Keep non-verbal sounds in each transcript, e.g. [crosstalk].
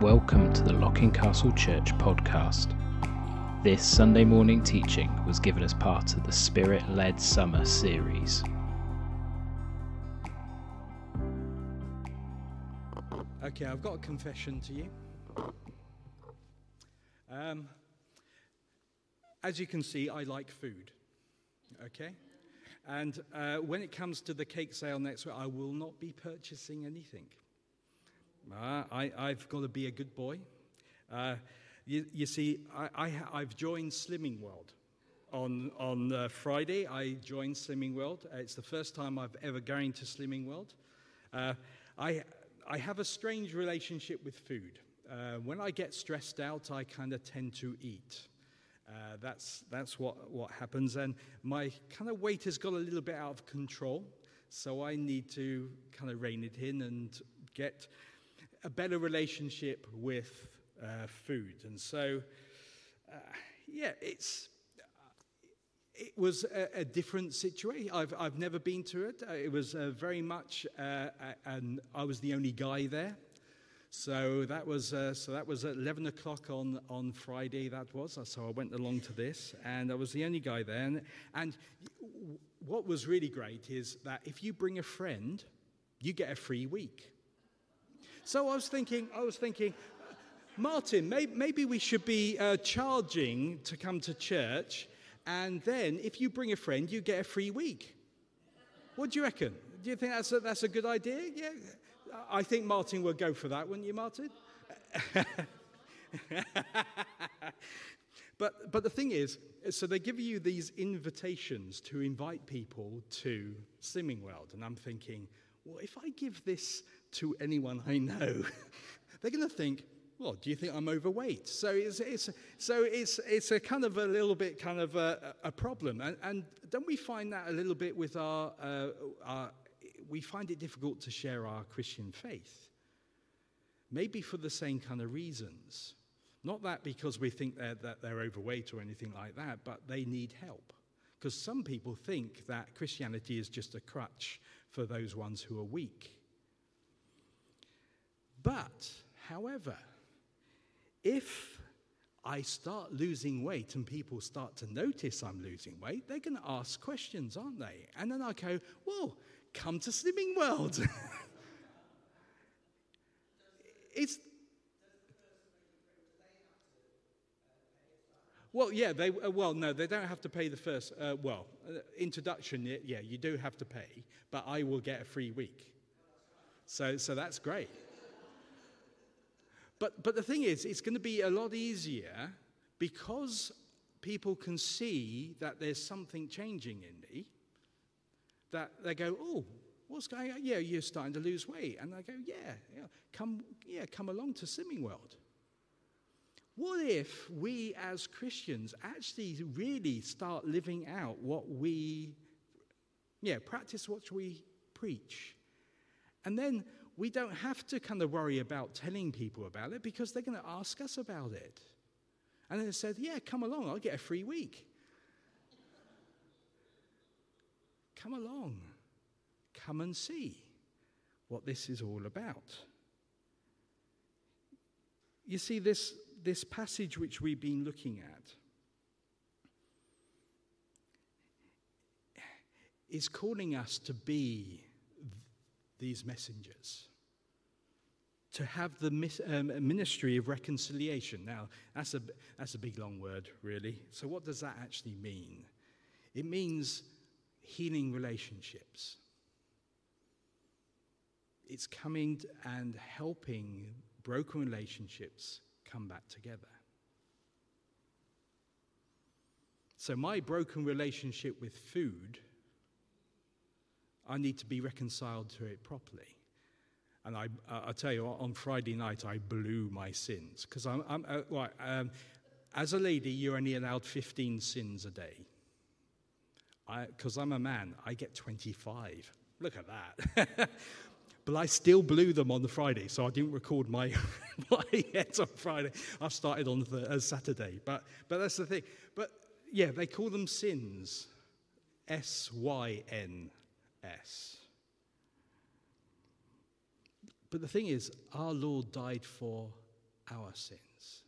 Welcome to the Locking Castle Church podcast. This Sunday morning teaching was given as part of the Spirit led Summer series. Okay, I've got a confession to you. Um, as you can see, I like food. Okay? And uh, when it comes to the cake sale next week, I will not be purchasing anything. Uh, I, have got to be a good boy. Uh, you, you, see, I, have joined Slimming World. On, on uh, Friday, I joined Slimming World. Uh, it's the first time I've ever going to Slimming World. Uh, I, I have a strange relationship with food. Uh, when I get stressed out, I kind of tend to eat. That's that's what, what happens. And my kind of weight has got a little bit out of control. So I need to kind of rein it in and get a better relationship with uh, food. And so, uh, yeah, it's. It was a, a, different situation. I've, I've never been to it. Uh, it was uh, very much, uh, and I was the only guy there. So that was uh, so that was at 11 o'clock on, on Friday. That was so I went along to this, and I was the only guy there. And, and what was really great is that if you bring a friend, you get a free week. So I was thinking, I was thinking, Martin, may, maybe we should be uh, charging to come to church, and then if you bring a friend, you get a free week. What do you reckon? Do you think that's a, that's a good idea? Yeah. I think Martin would go for that, wouldn't you, Martin? [laughs] but, but the thing is, so they give you these invitations to invite people to Slimming World. And I'm thinking, well, if I give this to anyone I know, [laughs] they're going to think, well, do you think I'm overweight? So it's, it's, so it's, it's a kind of a little bit kind of a, a problem. And, and don't we find that a little bit with our, uh, our we find it difficult to share our Christian faith. Maybe for the same kind of reasons. Not that because we think they're, that they're overweight or anything like that, but they need help. Because some people think that Christianity is just a crutch for those ones who are weak. But, however, if I start losing weight and people start to notice I'm losing weight, they're going to ask questions, aren't they? And then I go, well, come to Slimming World. [laughs] it's Well, yeah, they, uh, well, no, they don't have to pay the first, uh, well, uh, introduction, yeah, you do have to pay, but I will get a free week. So, so that's great. But, but the thing is, it's going to be a lot easier because people can see that there's something changing in me that they go, oh, what's going on? Yeah, you're starting to lose weight. And I go, yeah, yeah, come, yeah, come along to Slimming World. What if we as Christians actually really start living out what we, yeah, practice what we preach? And then we don't have to kind of worry about telling people about it because they're going to ask us about it. And then said, yeah, come along, I'll get a free week. Come along. Come and see what this is all about. You see, this, this passage which we've been looking at is calling us to be these messengers, to have the um, ministry of reconciliation. Now, that's a, that's a big long word, really. So, what does that actually mean? It means healing relationships. It's coming and helping broken relationships come back together. So, my broken relationship with food, I need to be reconciled to it properly. And I, I tell you, on Friday night, I blew my sins. Because I'm, I'm uh, um, as a lady, you're only allowed 15 sins a day because I'm a man, I get 25. Look at that. [laughs] but I still blew them on the Friday, so I didn't record my, [laughs] my on Friday. I've started on the, uh, Saturday. But, but that's the thing. But yeah, they call them sins. S Y N S. But the thing is, our Lord died for our sins.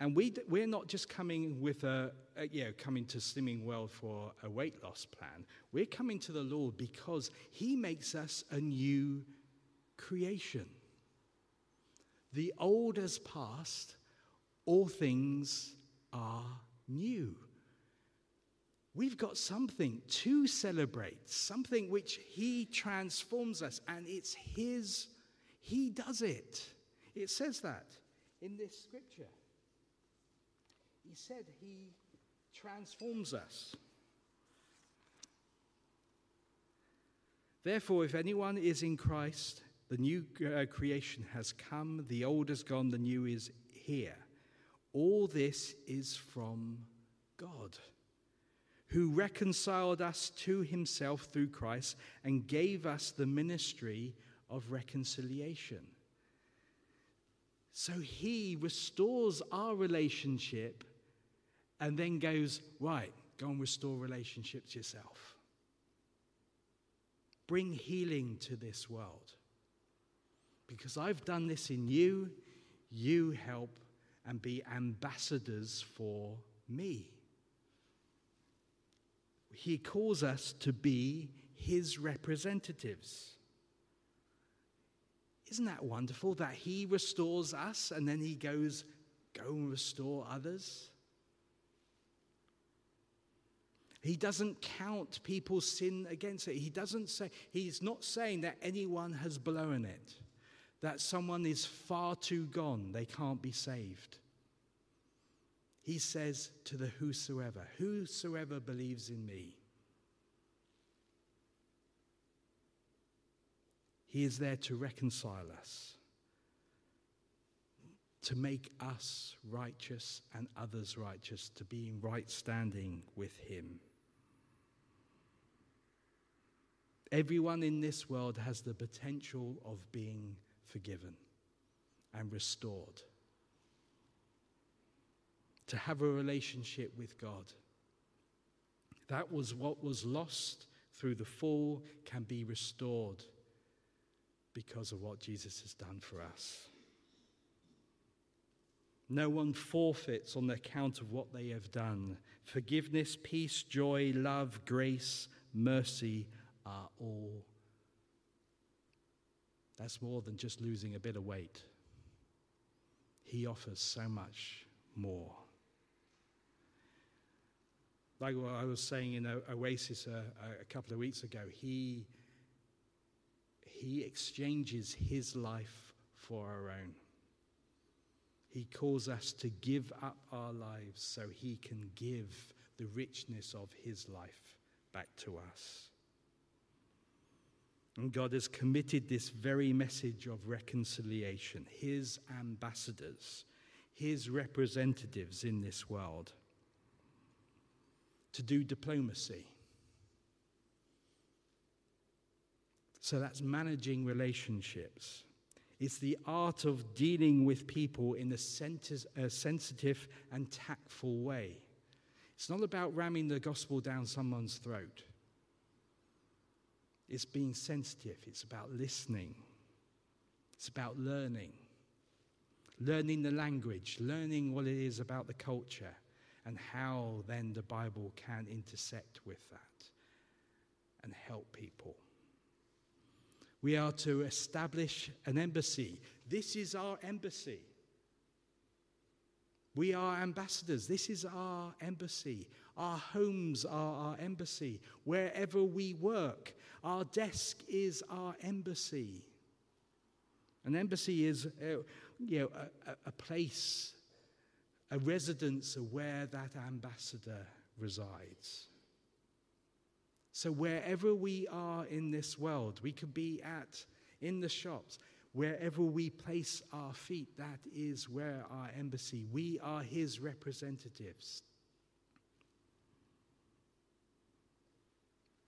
And we, we're not just coming with a, a, you know, coming to Slimming World for a weight loss plan. We're coming to the Lord because He makes us a new creation. The old has passed, all things are new. We've got something to celebrate, something which He transforms us, and it's His, He does it. It says that in this scripture. He said He transforms us. Therefore, if anyone is in Christ, the new uh, creation has come, the old has gone, the new is here. All this is from God, who reconciled us to himself through Christ and gave us the ministry of reconciliation. So he restores our relationship and then goes, Right, go and restore relationships yourself. Bring healing to this world. Because I've done this in you, you help and be ambassadors for me. He calls us to be his representatives. Isn't that wonderful that he restores us and then he goes, go and restore others? He doesn't count people's sin against it. He doesn't say, he's not saying that anyone has blown it, that someone is far too gone, they can't be saved. He says to the whosoever, whosoever believes in me. He is there to reconcile us, to make us righteous and others righteous, to be in right standing with Him. Everyone in this world has the potential of being forgiven and restored. To have a relationship with God. That was what was lost through the fall, can be restored because of what Jesus has done for us. No one forfeits on the account of what they have done. Forgiveness, peace, joy, love, grace, mercy, are all. That's more than just losing a bit of weight. He offers so much more. Like what I was saying in Oasis uh, a, a couple of weeks ago, he, he exchanges his life for our own. He calls us to give up our lives so he can give the richness of his life back to us. And God has committed this very message of reconciliation, his ambassadors, his representatives in this world, to do diplomacy. So that's managing relationships. It's the art of dealing with people in a, sensitive and tactful way. It's not about ramming the gospel down someone's throat. It's being sensitive, it's about listening, it's about learning. Learning the language, learning what it is about the culture, and how then the Bible can intersect with that and help people. We are to establish an embassy. This is our embassy. We are ambassadors. This is our embassy. Our homes are our embassy. Wherever we work, our desk is our embassy. An embassy is uh, you know, a, a place, a residence of where that ambassador resides. So, wherever we are in this world, we could be at in the shops, wherever we place our feet, that is where our embassy. We are his representatives.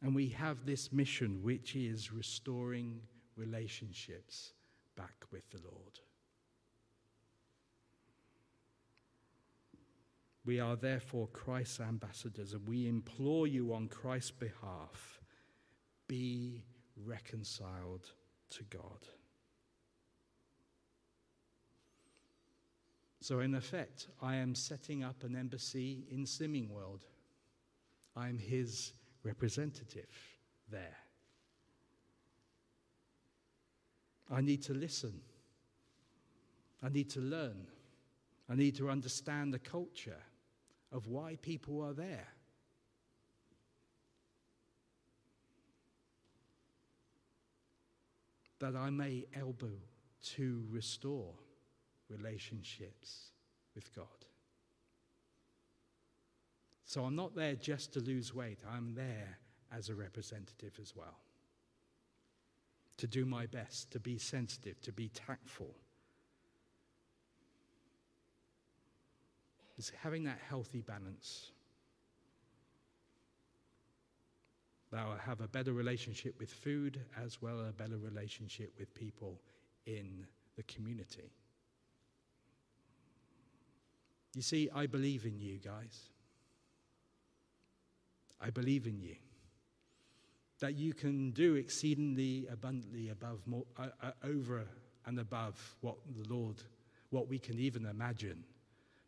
And we have this mission, which is restoring relationships back with the Lord. We are therefore Christ's ambassadors, and we implore you on Christ's behalf be reconciled to God. So, in effect, I am setting up an embassy in Slimming World. I am his representative there. I need to listen. I need to learn. I need to understand the culture of why people are there. That I may elbow to restore relationships with God. So I'm not there just to lose weight, I'm there as a representative as well. To do my best, to be sensitive, to be tactful. It's having that healthy balance. I have a better relationship with food as well as a better relationship with people in the community. You see, I believe in you guys. I believe in you. That you can do exceedingly abundantly above, more, uh, uh, over and above what the Lord, what we can even imagine,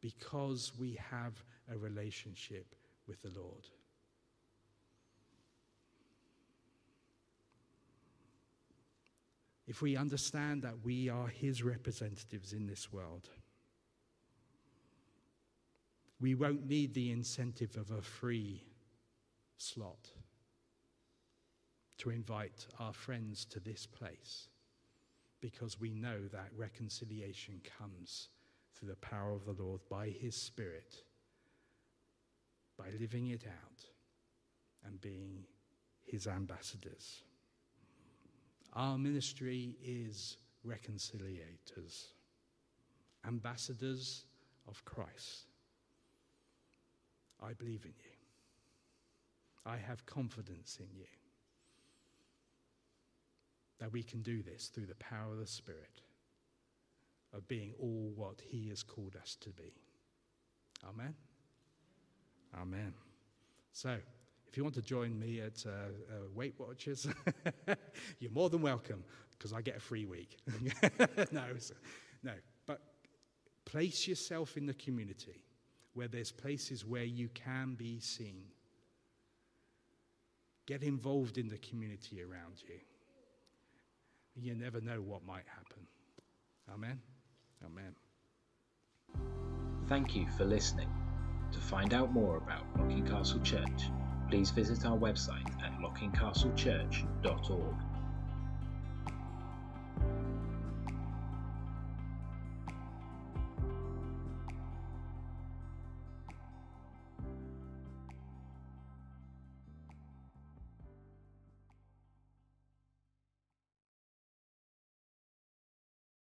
because we have a relationship with the Lord. If we understand that we are His representatives in this world, we won't need the incentive of a free slot to invite our friends to this place because we know that reconciliation comes through the power of the Lord by His Spirit, by living it out and being His ambassadors. Our ministry is reconciliators, ambassadors of Christ. I believe in you. I have confidence in you that we can do this through the power of the Spirit, of being all what He has called us to be. Amen. Amen. So, if you want to join me at uh, uh, Weight Watchers, [laughs] you're more than welcome because I get a free week. [laughs] no, no. But place yourself in the community where there's places where you can be seen. Get involved in the community around you. You never know what might happen. Amen. Amen. Thank you for listening. To find out more about Locking Castle Church, please visit our website at lockingcastlechurch.org.